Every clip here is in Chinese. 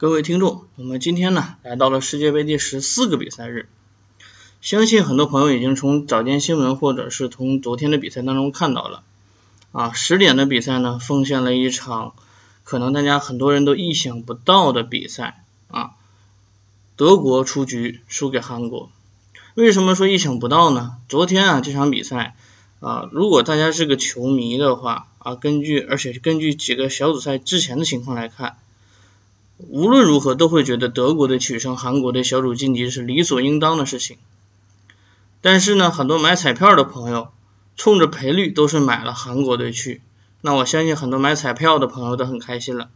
各位听众，我们今天呢来到了世界杯第十四个比赛日，相信很多朋友已经从早间新闻或者是从昨天的比赛当中看到了啊，十点的比赛呢奉献了一场可能大家很多人都意想不到的比赛啊，德国出局输给韩国，为什么说意想不到呢？昨天啊这场比赛啊，如果大家是个球迷的话啊，根据而且根据几个小组赛之前的情况来看。无论如何都会觉得德国队取胜韩国队小组晋级是理所应当的事情。但是呢，很多买彩票的朋友冲着赔率都是买了韩国队去。那我相信很多买彩票的朋友都很开心了。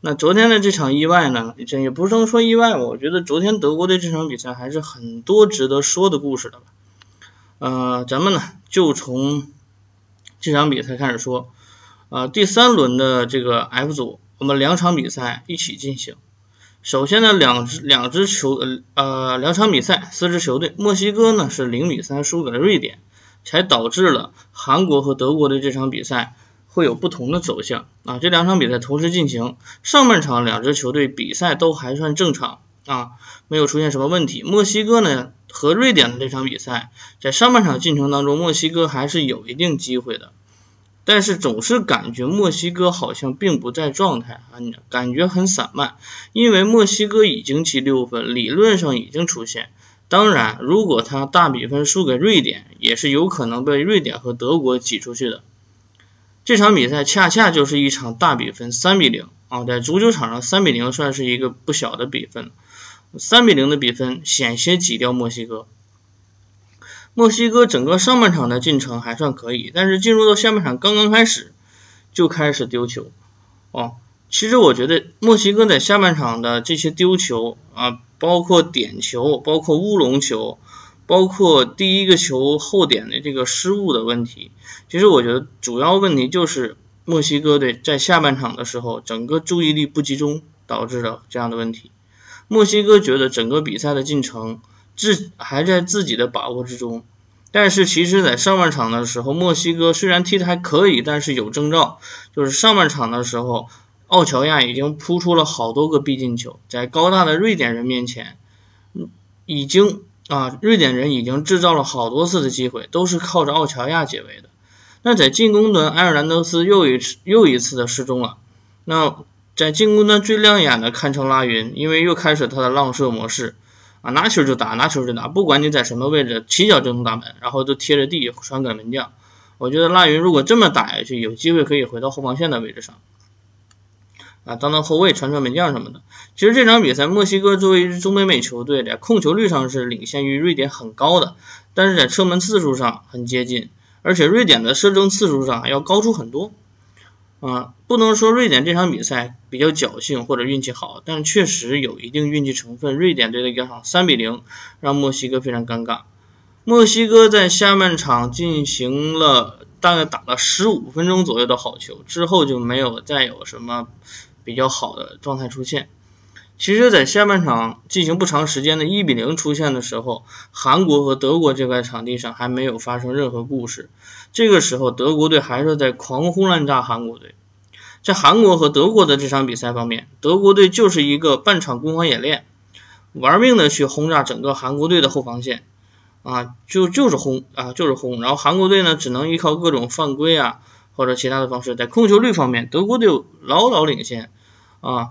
那昨天的这场意外呢，这也不能说意外吧。我觉得昨天德国队这场比赛还是很多值得说的故事的吧。呃，咱们呢就从这场比赛开始说。呃，第三轮的这个 F 组。我们两场比赛一起进行。首先呢，两支两支球呃呃两场比赛四支球队，墨西哥呢是零比三输给了瑞典，才导致了韩国和德国的这场比赛会有不同的走向啊。这两场比赛同时进行，上半场两支球队比赛都还算正常啊，没有出现什么问题。墨西哥呢和瑞典的这场比赛，在上半场进程当中，墨西哥还是有一定机会的。但是总是感觉墨西哥好像并不在状态啊，感觉很散漫，因为墨西哥已经积六分，理论上已经出线。当然，如果他大比分输给瑞典，也是有可能被瑞典和德国挤出去的。这场比赛恰恰就是一场大比分，三比零啊，在足球场上三比零算是一个不小的比分，三比零的比分险些挤掉墨西哥。墨西哥整个上半场的进程还算可以，但是进入到下半场刚刚开始就开始丢球哦。其实我觉得墨西哥在下半场的这些丢球啊，包括点球、包括乌龙球、包括第一个球后点的这个失误的问题，其实我觉得主要问题就是墨西哥队在下半场的时候整个注意力不集中导致的这样的问题。墨西哥觉得整个比赛的进程。自还在自己的把握之中，但是其实，在上半场的时候，墨西哥虽然踢得还可以，但是有征兆，就是上半场的时候，奥乔亚已经扑出了好多个必进球，在高大的瑞典人面前，已经啊，瑞典人已经制造了好多次的机会，都是靠着奥乔亚解围的。那在进攻端，埃尔南德斯又一次又一次的失踪了。那在进攻端最亮眼的堪称拉云，因为又开始他的浪射模式。啊，拿球就打，拿球就打，不管你在什么位置，起脚就能打门，然后都贴着地传给门将。我觉得拉云如果这么打下去，有机会可以回到后防线的位置上，啊，当当后卫，传传门将什么的。其实这场比赛，墨西哥作为一支中北美球队，在控球率上是领先于瑞典很高的，但是在射门次数上很接近，而且瑞典的射正次数上要高出很多。啊，不能说瑞典这场比赛比较侥幸或者运气好，但确实有一定运气成分。瑞典队的一场三比零让墨西哥非常尴尬。墨西哥在下半场进行了大概打了十五分钟左右的好球，之后就没有再有什么比较好的状态出现。其实，在下半场进行不长时间的一比零出现的时候，韩国和德国这块场地上还没有发生任何故事。这个时候，德国队还是在狂轰滥炸韩国队。在韩国和德国的这场比赛方面，德国队就是一个半场攻防演练，玩命的去轰炸整个韩国队的后防线啊，就就是轰啊，就是轰。然后韩国队呢，只能依靠各种犯规啊或者其他的方式，在控球率方面，德国队牢牢领先啊。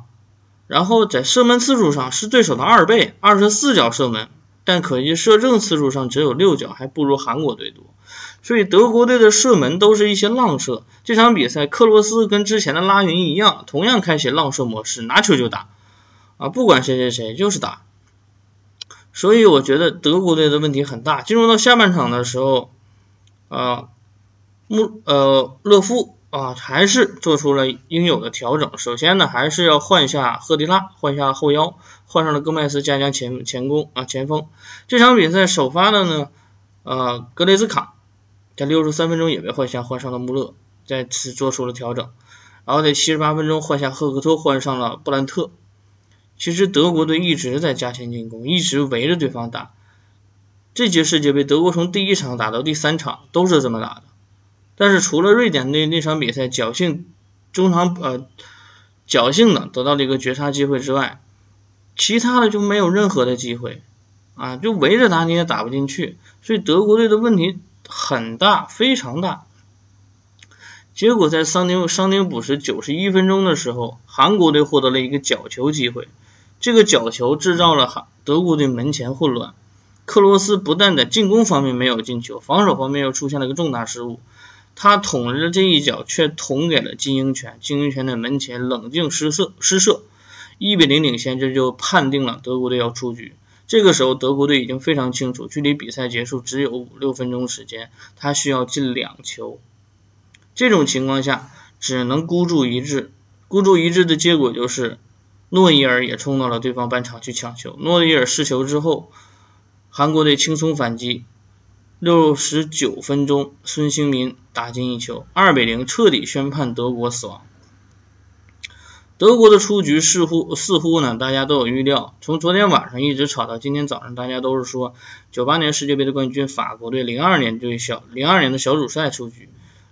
然后在射门次数上是对手的二倍，二十四脚射门，但可惜射正次数上只有六脚，还不如韩国队多。所以德国队的射门都是一些浪射。这场比赛，克罗斯跟之前的拉云一样，同样开启浪射模式，拿球就打啊，不管谁谁谁就是打。所以我觉得德国队的问题很大。进入到下半场的时候，啊，穆呃勒夫。啊，还是做出了应有的调整。首先呢，还是要换下赫迪拉，换下后腰，换上了戈麦斯加强前前攻啊前锋。这场比赛首发的呢，呃格雷兹卡在六十三分钟也被换下，换上了穆勒，再次做出了调整。然后在七十八分钟换下赫克托，换上了布兰特。其实德国队一直在加强进攻，一直围着对方打。这届世界杯，德国从第一场打到第三场都是这么打的。但是除了瑞典那那场比赛侥幸中场呃侥幸的得到了一个绝杀机会之外，其他的就没有任何的机会啊，就围着他你也打不进去，所以德国队的问题很大，非常大。结果在桑丁桑丁补时九十一分钟的时候，韩国队获得了一个角球机会，这个角球制造了韩德国队门前混乱。克罗斯不但在进攻方面没有进球，防守方面又出现了一个重大失误。他捅了这一脚，却捅给了金英权。金英权在门前冷静失色失射，一比零领先，这就判定了德国队要出局。这个时候，德国队已经非常清楚，距离比赛结束只有五六分钟时间，他需要进两球。这种情况下，只能孤注一掷。孤注一掷的结果就是，诺伊尔也冲到了对方半场去抢球。诺伊尔失球之后，韩国队轻松反击。六十九分钟，孙兴民打进一球，二比零彻底宣判德国死亡。德国的出局似乎似乎呢，大家都有预料。从昨天晚上一直吵到今天早上，大家都是说，九八年世界杯的冠军法国队，零二年对小零二年的小组赛出局。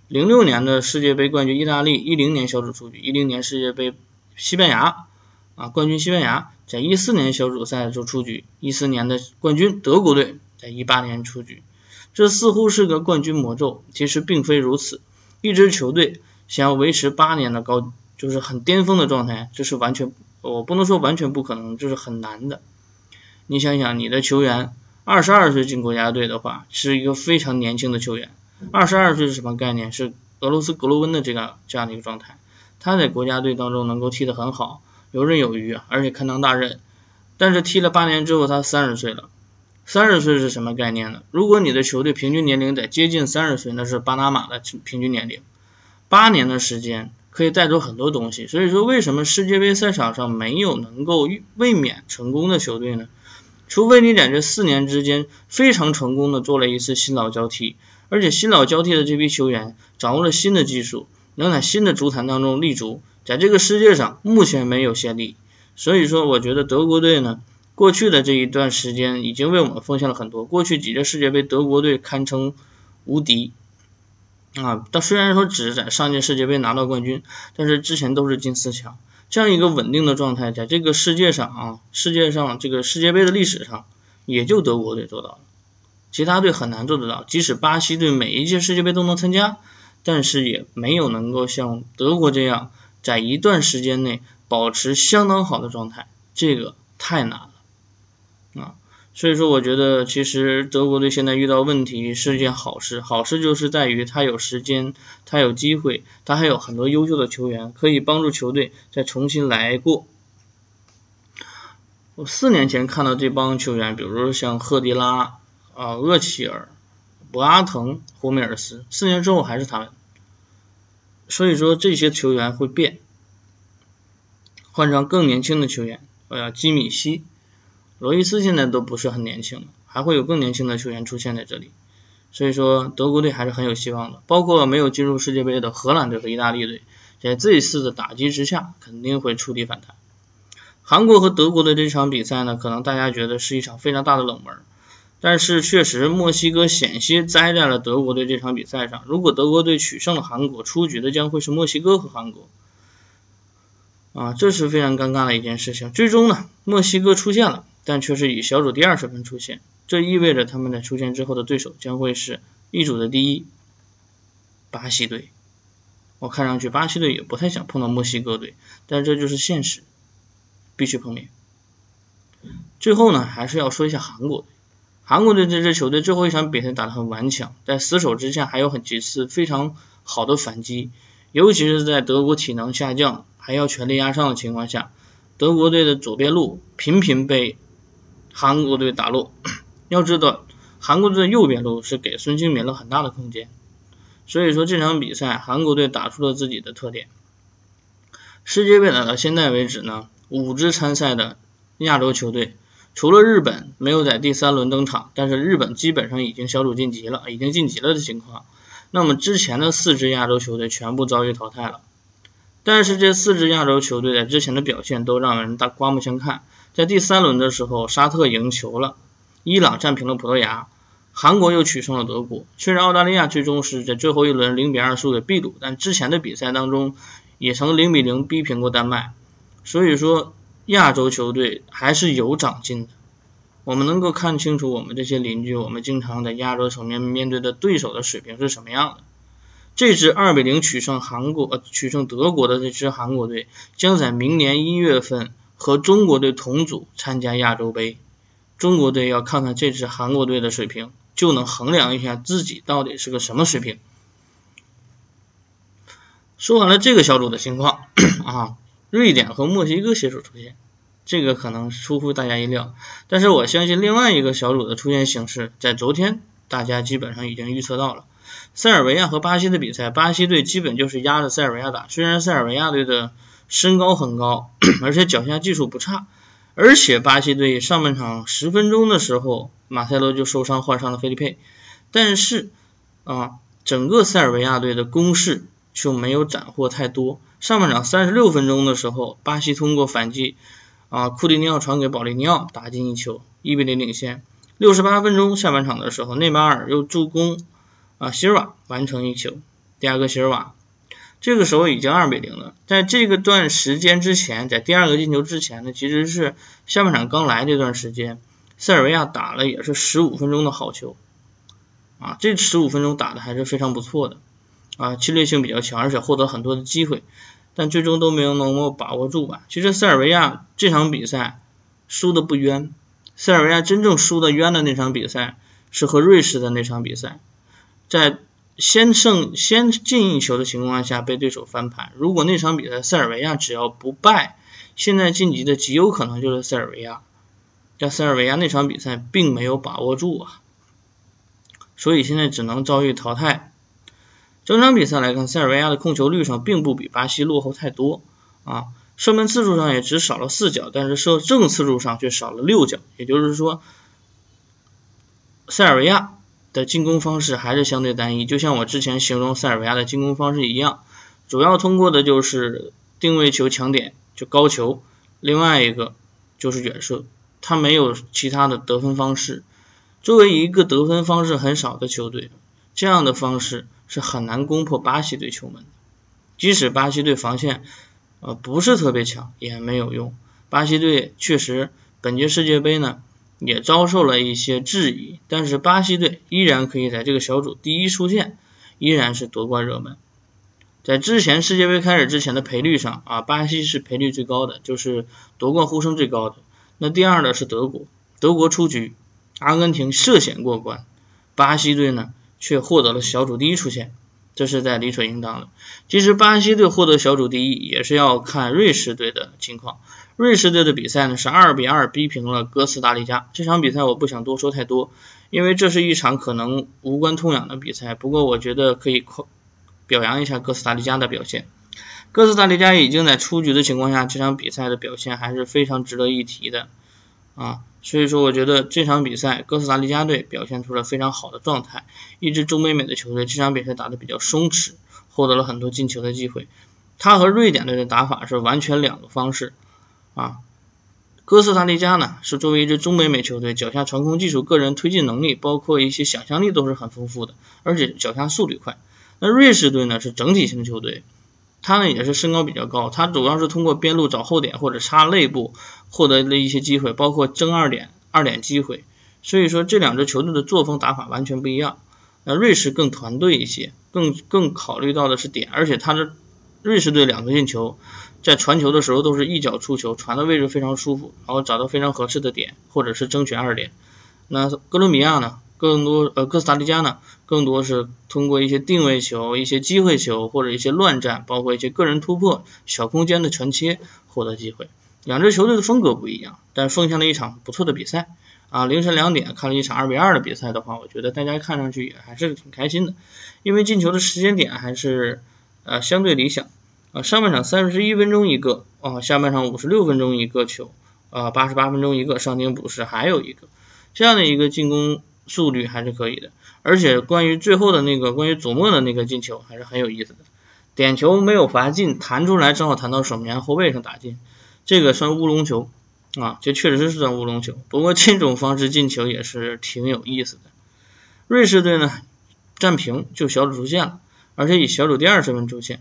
零六年的世界杯冠军意大利，一零年小组出局；一零年世界杯西班牙啊冠军西班牙，在一四年小组赛就出局；一四年的冠军德国队，在一八年出局。这似乎是个冠军魔咒，其实并非如此。一支球队想要维持八年的高，就是很巅峰的状态，这是完全我不能说完全不可能，这是很难的。你想想，你的球员二十二岁进国家队的话，是一个非常年轻的球员。二十二岁是什么概念？是俄罗斯格罗温的这个这样的一个状态。他在国家队当中能够踢得很好，游刃有余，而且堪当大任。但是踢了八年之后，他三十岁了。三十岁是什么概念呢？如果你的球队平均年龄在接近三十岁，那是巴拿马的平均年龄。八年的时间可以带走很多东西。所以说，为什么世界杯赛场上没有能够卫冕成功的球队呢？除非你在这四年之间非常成功的做了一次新老交替。而且新老交替的这批球员掌握了新的技术，能在新的足坛当中立足，在这个世界上目前没有先例。所以说，我觉得德国队呢，过去的这一段时间已经为我们奉献了很多。过去几届世界杯，德国队堪称无敌啊！但虽然说只是在上届世界杯拿到冠军，但是之前都是进四强，这样一个稳定的状态，在这个世界上啊，世界上这个世界杯的历史上，也就德国队做到了。其他队很难做得到，即使巴西队每一届世界杯都能参加，但是也没有能够像德国这样在一段时间内保持相当好的状态，这个太难了啊！所以说，我觉得其实德国队现在遇到问题是一件好事，好事就是在于他有时间，他有机会，他还有很多优秀的球员可以帮助球队再重新来过。我四年前看到这帮球员，比如说像赫迪拉。啊，厄齐尔、博阿滕、胡梅尔斯，四年之后还是他们。所以说这些球员会变，换上更年轻的球员，呃，基米希、罗伊斯现在都不是很年轻了，还会有更年轻的球员出现在这里。所以说德国队还是很有希望的，包括没有进入世界杯的荷兰队和意大利队，在这一次的打击之下肯定会触底反弹。韩国和德国的这场比赛呢，可能大家觉得是一场非常大的冷门。但是确实，墨西哥险些栽在了德国队这场比赛上。如果德国队取胜了韩国，出局的将会是墨西哥和韩国。啊，这是非常尴尬的一件事情。最终呢，墨西哥出现了，但却是以小组第二身份出现。这意味着他们在出现之后的对手将会是一组的第一巴西队。我看上去巴西队也不太想碰到墨西哥队，但这就是现实，必须碰面。最后呢，还是要说一下韩国队。韩国队这支球队最后一场比赛打得很顽强，在死守之下还有很几次非常好的反击，尤其是在德国体能下降还要全力压上的情况下，德国队的左边路频频被韩国队打落。要知道，韩国队右边路是给孙兴民了很大的空间，所以说这场比赛韩国队打出了自己的特点。世界杯打到现在为止呢，五支参赛的亚洲球队。除了日本没有在第三轮登场，但是日本基本上已经小组晋级了，已经晋级了的情况。那么之前的四支亚洲球队全部遭遇淘汰了。但是这四支亚洲球队在之前的表现都让人大刮目相看。在第三轮的时候，沙特赢球了，伊朗战平了葡萄牙，韩国又取胜了德国。虽然澳大利亚最终是在最后一轮零比二输给秘鲁，但之前的比赛当中也曾零比零逼平过丹麦。所以说，亚洲球队还是有长进的。我们能够看清楚我们这些邻居，我们经常在亚洲层面面对的对手的水平是什么样的。这支二比零取胜韩国、呃取胜德国的这支韩国队，将在明年一月份和中国队同组参加亚洲杯。中国队要看看这支韩国队的水平，就能衡量一下自己到底是个什么水平。说完了这个小组的情况啊，瑞典和墨西哥携手出现。这个可能出乎大家意料，但是我相信另外一个小组的出现形式，在昨天大家基本上已经预测到了。塞尔维亚和巴西的比赛，巴西队基本就是压着塞尔维亚打。虽然塞尔维亚队的身高很高，而且脚下技术不差，而且巴西队上半场十分钟的时候，马塞洛就受伤换上了菲利佩，但是啊，整个塞尔维亚队的攻势就没有斩获太多。上半场三十六分钟的时候，巴西通过反击。啊，库蒂尼奥传给保利尼奥，打进一球，一比零领先。六十八分钟下半场的时候，内马尔又助攻啊，席尔瓦完成一球，第二个席尔瓦。这个时候已经二比零了。在这个段时间之前，在第二个进球之前呢，其实是下半场刚来这段时间，塞尔维亚打了也是十五分钟的好球啊，这十五分钟打的还是非常不错的啊，侵略性比较强，而且获得很多的机会。但最终都没有能够把握住吧。其实塞尔维亚这场比赛输的不冤，塞尔维亚真正输的冤的那场比赛是和瑞士的那场比赛，在先胜先进一球的情况下被对手翻盘。如果那场比赛塞尔维亚只要不败，现在晋级的极有可能就是塞尔维亚。但塞尔维亚那场比赛并没有把握住啊，所以现在只能遭遇淘汰。整场比赛来看，塞尔维亚的控球率上并不比巴西落后太多啊，射门次数上也只少了四脚，但是射正次数上却少了六脚，也就是说，塞尔维亚的进攻方式还是相对单一，就像我之前形容塞尔维亚的进攻方式一样，主要通过的就是定位球抢点，就高球，另外一个就是远射，它没有其他的得分方式。作为一个得分方式很少的球队，这样的方式。是很难攻破巴西队球门的，即使巴西队防线呃不是特别强也没有用。巴西队确实本届世界杯呢也遭受了一些质疑，但是巴西队依然可以在这个小组第一出线，依然是夺冠热门。在之前世界杯开始之前的赔率上啊，巴西是赔率最高的，就是夺冠呼声最高的。那第二的是德国，德国出局，阿根廷涉险过关，巴西队呢？却获得了小组第一出线，这是在理所应当的。其实巴西队获得小组第一也是要看瑞士队的情况。瑞士队的比赛呢是二比二逼平了哥斯达黎加。这场比赛我不想多说太多，因为这是一场可能无关痛痒的比赛。不过我觉得可以表扬一下哥斯达黎加的表现。哥斯达黎加已经在出局的情况下，这场比赛的表现还是非常值得一提的啊。所以说，我觉得这场比赛哥斯达黎加队表现出了非常好的状态。一支中美美的球队，这场比赛打得比较松弛，获得了很多进球的机会。他和瑞典队的打法是完全两个方式啊。哥斯达黎加呢，是作为一支中北美球队，脚下传控技术、个人推进能力，包括一些想象力都是很丰富的，而且脚下速率快。那瑞士队呢，是整体型球队。他呢也是身高比较高，他主要是通过边路找后点或者插内部获得了一些机会，包括争二点二点机会。所以说这两支球队的作风打法完全不一样。那瑞士更团队一些，更更考虑到的是点，而且他的瑞士队两个进球在传球的时候都是一脚出球，传的位置非常舒服，然后找到非常合适的点，或者是争取二点。那哥伦比亚呢？更多呃哥斯达黎加呢，更多是通过一些定位球、一些机会球或者一些乱战，包括一些个人突破、小空间的传切获得机会。两支球队的风格不一样，但奉献了一场不错的比赛啊！凌晨两点看了一场二比二的比赛的话，我觉得大家看上去也还是挺开心的，因为进球的时间点还是呃相对理想啊。上半场三十一分钟一个啊，下半场五十六分钟一个球啊，八十八分钟一个上顶补时还有一个这样的一个进攻。速率还是可以的，而且关于最后的那个关于祖莫的那个进球还是很有意思的，点球没有罚进，弹出来正好弹到守门员后背上打进，这个算乌龙球啊，这确实是算乌龙球。不过这种方式进球也是挺有意思的。瑞士队呢战平就小组出线了，而且以小组第二身份出线，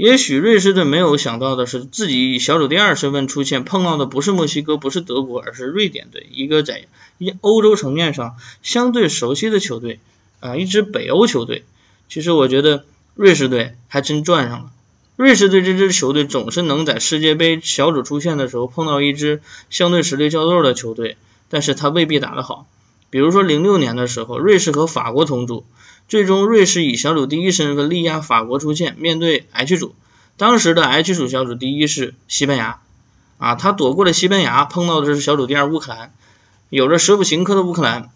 也许瑞士队没有想到的是，自己以小组第二身份出现，碰到的不是墨西哥，不是德国，而是瑞典队，一个在欧洲层面上相对熟悉的球队啊，一支北欧球队。其实我觉得瑞士队还真赚上了。瑞士队这支球队总是能在世界杯小组出线的时候碰到一支相对实力较弱的球队，但是他未必打得好。比如说零六年的时候，瑞士和法国同组，最终瑞士以小组第一身份力压法国出线。面对 H 组，当时的 H 组小组第一是西班牙，啊，他躲过了西班牙，碰到的是小组第二乌克兰，有着舍甫琴科的乌克兰，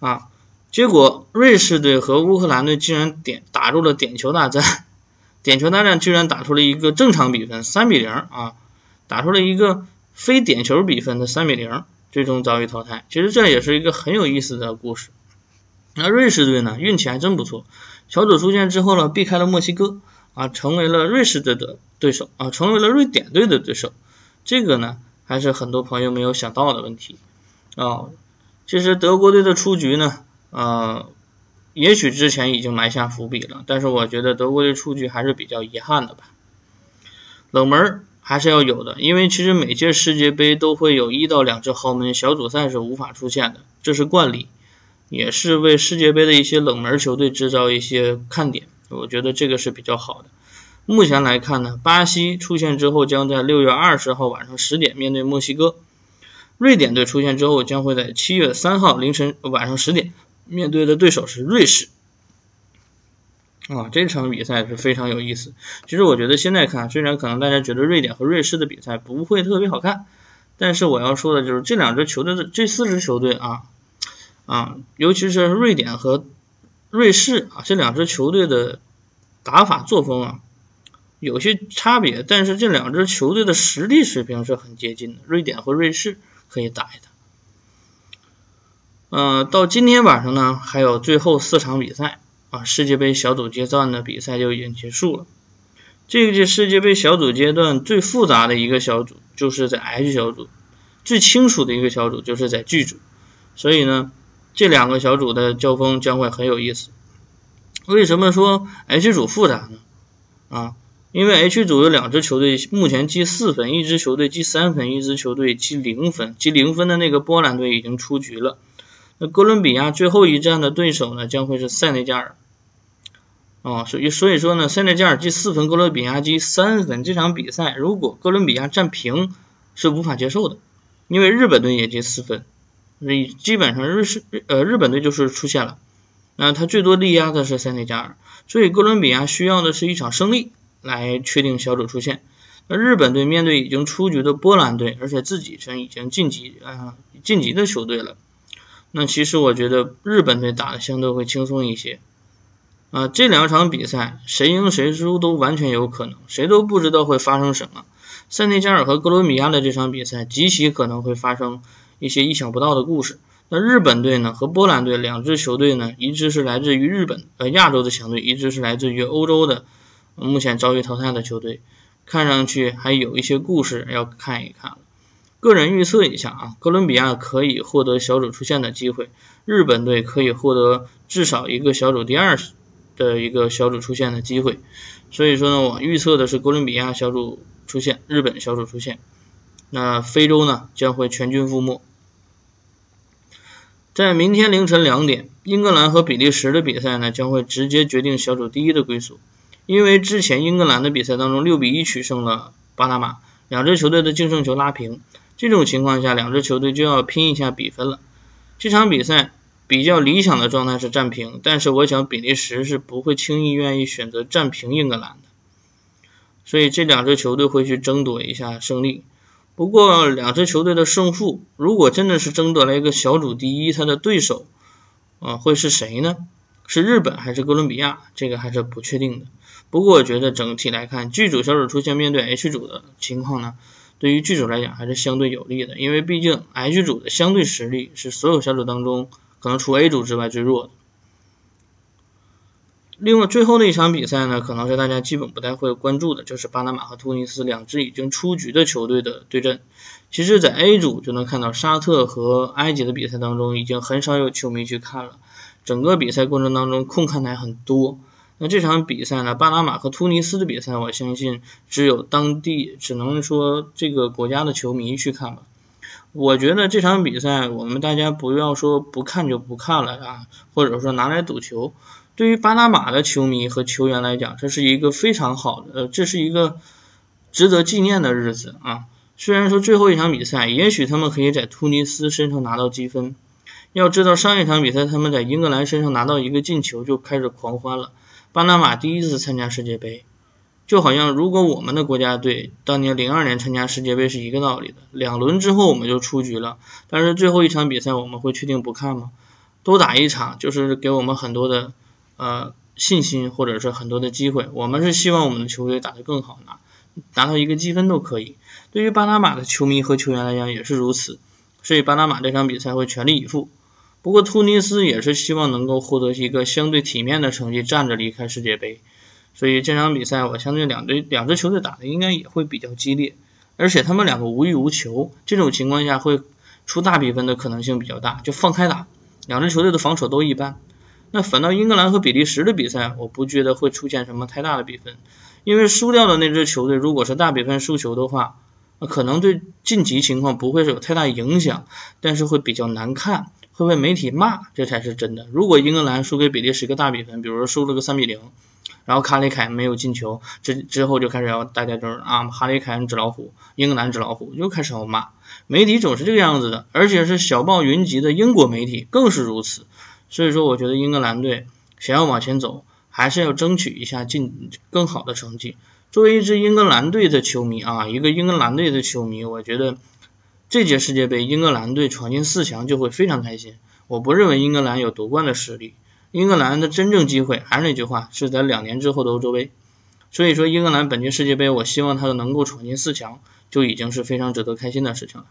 啊，结果瑞士队和乌克兰队竟然点打入了点球大战。点球大战居然打出了一个正常比分三比零。啊，打出了一个非点球比分的三比零，最终遭遇淘汰。其实这也是一个很有意思的故事。那瑞士队呢，运气还真不错，小组出线之后呢，避开了墨西哥啊，成为了瑞士队的对手啊，成为了瑞典队的对手。这个呢，还是很多朋友没有想到的问题啊。其实德国队的出局呢，呃。也许之前已经埋下伏笔了，但是我觉得德国队出局还是比较遗憾的吧。冷门还是要有的，因为其实每届世界杯都会有一到两支豪门小组赛是无法出现的，这是惯例，也是为世界杯的一些冷门球队制造一些看点。我觉得这个是比较好的。目前来看呢，巴西出现之后将在六月二十号晚上十点面对墨西哥，瑞典队出现之后将会在七月三号凌晨晚上十点。面对的对手是瑞士啊，这场比赛是非常有意思。其实我觉得现在看，虽然可能大家觉得瑞典和瑞士的比赛不会特别好看，但是我要说的就是这两支球队的这四支球队啊啊，尤其是瑞典和瑞士啊这两支球队的打法作风啊有些差别，但是这两支球队的实力水平是很接近的。瑞典和瑞士可以打一打。呃，到今天晚上呢，还有最后四场比赛啊，世界杯小组阶段的比赛就已经结束了。这个届世界杯小组阶段最复杂的一个小组就是在 H 小组，最清楚的一个小组就是在 G 组，所以呢，这两个小组的交锋将会很有意思。为什么说 H 组复杂呢？啊，因为 H 组有两支球队目前积四分，一支球队积三分，一支球队积零分，积零分的那个波兰队已经出局了。那哥伦比亚最后一战的对手呢，将会是塞内加尔。啊，所以所以说呢，塞内加尔积四分，哥伦比亚积三分，这场比赛如果哥伦比亚战平是无法接受的，因为日本队也积四分，所以基本上日是呃日本队就是出现了。那他最多力压的是塞内加尔，所以哥伦比亚需要的是一场胜利来确定小组出线。那日本队面对已经出局的波兰队，而且自己是已经晋级啊晋级的球队了。那其实我觉得日本队打的相对会轻松一些啊，这两场比赛谁赢谁输都完全有可能，谁都不知道会发生什么。塞内加尔和哥伦比亚的这场比赛极其可能会发生一些意想不到的故事。那日本队呢和波兰队两支球队呢，一支是来自于日本呃亚洲的强队，一支是来自于欧洲的目前遭遇淘汰的球队，看上去还有一些故事要看一看了。个人预测一下啊，哥伦比亚可以获得小组出线的机会，日本队可以获得至少一个小组第二的一个小组出线的机会。所以说呢，我预测的是哥伦比亚小组出线，日本小组出线。那非洲呢将会全军覆没。在明天凌晨两点，英格兰和比利时的比赛呢将会直接决定小组第一的归属，因为之前英格兰的比赛当中六比一取胜了巴拿马，两支球队的净胜球拉平。这种情况下，两支球队就要拼一下比分了。这场比赛比较理想的状态是战平，但是我想比利时是不会轻易愿意选择战平英格兰的，所以这两支球队会去争夺一下胜利。不过，两支球队的胜负如果真的是争夺了一个小组第一，他的对手啊会是谁呢？是日本还是哥伦比亚？这个还是不确定的。不过，我觉得整体来看，G 组小组出现面对 H 组的情况呢？对于剧组来讲还是相对有利的，因为毕竟 H 组的相对实力是所有小组当中可能除 A 组之外最弱的。另外最后的一场比赛呢，可能是大家基本不太会关注的，就是巴拿马和突尼斯两支已经出局的球队的对阵。其实，在 A 组就能看到沙特和埃及的比赛当中，已经很少有球迷去看了，整个比赛过程当中空看台很多。那这场比赛呢，巴拿马和突尼斯的比赛，我相信只有当地，只能说这个国家的球迷去看吧。我觉得这场比赛，我们大家不要说不看就不看了啊，或者说拿来赌球。对于巴拿马的球迷和球员来讲，这是一个非常好的，呃这是一个值得纪念的日子啊。虽然说最后一场比赛，也许他们可以在突尼斯身上拿到积分。要知道上一场比赛他们在英格兰身上拿到一个进球就开始狂欢了。巴拿马第一次参加世界杯，就好像如果我们的国家队当年零二年参加世界杯是一个道理的，两轮之后我们就出局了，但是最后一场比赛我们会确定不看吗？多打一场就是给我们很多的呃信心或者是很多的机会，我们是希望我们的球队打得更好，拿拿到一个积分都可以。对于巴拿马的球迷和球员来讲也是如此，所以巴拿马这场比赛会全力以赴。不过突尼斯也是希望能够获得一个相对体面的成绩，站着离开世界杯。所以这场比赛我相信两队两支球队打的应该也会比较激烈，而且他们两个无欲无求，这种情况下会出大比分的可能性比较大，就放开打。两支球队的防守都一般，那反倒英格兰和比利时的比赛，我不觉得会出现什么太大的比分，因为输掉的那支球队如果是大比分输球的话，可能对晋级情况不会是有太大影响，但是会比较难看。会被媒体骂，这才是真的。如果英格兰输给比利时个大比分，比如说输了个三比零，然后卡里凯没有进球，之之后就开始要大家就是啊，哈里凯恩纸老虎，英格兰纸老虎，又开始要骂。媒体总是这个样子的，而且是小报云集的英国媒体更是如此。所以说，我觉得英格兰队想要往前走，还是要争取一下进更好的成绩。作为一支英格兰队的球迷啊，一个英格兰队的球迷，我觉得。这届世界杯，英格兰队闯进四强就会非常开心。我不认为英格兰有夺冠的实力，英格兰的真正机会还是那句话，是在两年之后的欧洲杯。所以说，英格兰本届世界杯，我希望他能够闯进四强，就已经是非常值得开心的事情了。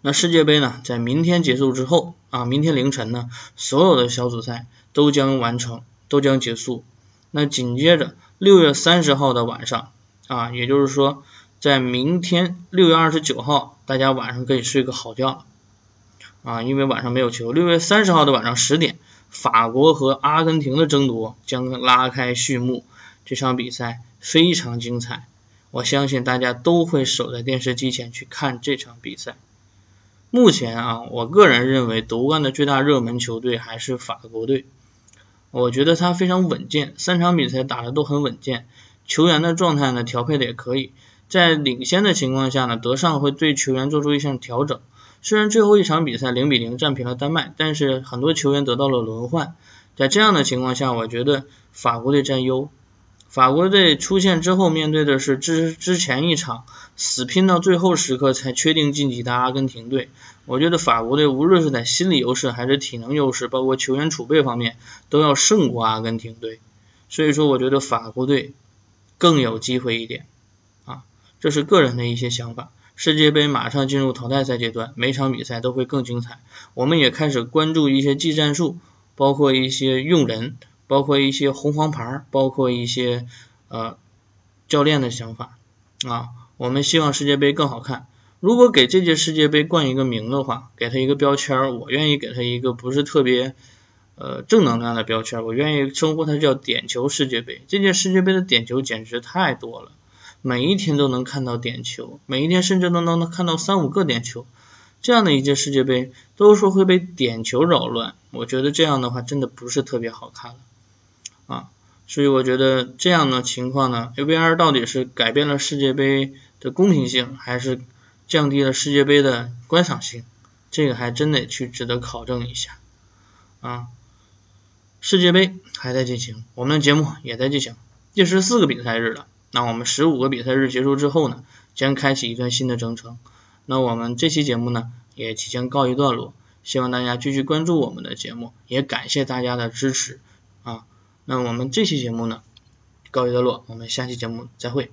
那世界杯呢，在明天结束之后啊，明天凌晨呢，所有的小组赛都将完成，都将结束。那紧接着六月三十号的晚上啊，也就是说。在明天六月二十九号，大家晚上可以睡个好觉了啊，因为晚上没有球。六月三十号的晚上十点，法国和阿根廷的争夺将拉开序幕，这场比赛非常精彩，我相信大家都会守在电视机前去看这场比赛。目前啊，我个人认为夺冠的最大热门球队还是法国队，我觉得他非常稳健，三场比赛打的都很稳健，球员的状态呢调配的也可以。在领先的情况下呢，德尚会对球员做出一项调整。虽然最后一场比赛零比零战平了丹麦，但是很多球员得到了轮换。在这样的情况下，我觉得法国队占优。法国队出现之后，面对的是之之前一场死拼到最后时刻才确定晋级的阿根廷队。我觉得法国队无论是在心理优势还是体能优势，包括球员储备方面，都要胜过阿根廷队。所以说，我觉得法国队更有机会一点。这是个人的一些想法。世界杯马上进入淘汰赛阶段，每场比赛都会更精彩。我们也开始关注一些技战术，包括一些用人，包括一些红黄牌，包括一些呃教练的想法啊。我们希望世界杯更好看。如果给这届世界杯冠一个名的话，给他一个标签，我愿意给他一个不是特别呃正能量的标签，我愿意称呼它叫点球世界杯。这届世界杯的点球简直太多了。每一天都能看到点球，每一天甚至都能能看到三五个点球，这样的一届世界杯都说会被点球扰乱，我觉得这样的话真的不是特别好看了啊，所以我觉得这样的情况呢，AVR 到底是改变了世界杯的公平性，还是降低了世界杯的观赏性，这个还真得去值得考证一下啊。世界杯还在进行，我们的节目也在进行，第十四个比赛日了。那我们十五个比赛日结束之后呢，将开启一段新的征程。那我们这期节目呢，也即将告一段落。希望大家继续关注我们的节目，也感谢大家的支持啊。那我们这期节目呢，告一段落，我们下期节目再会。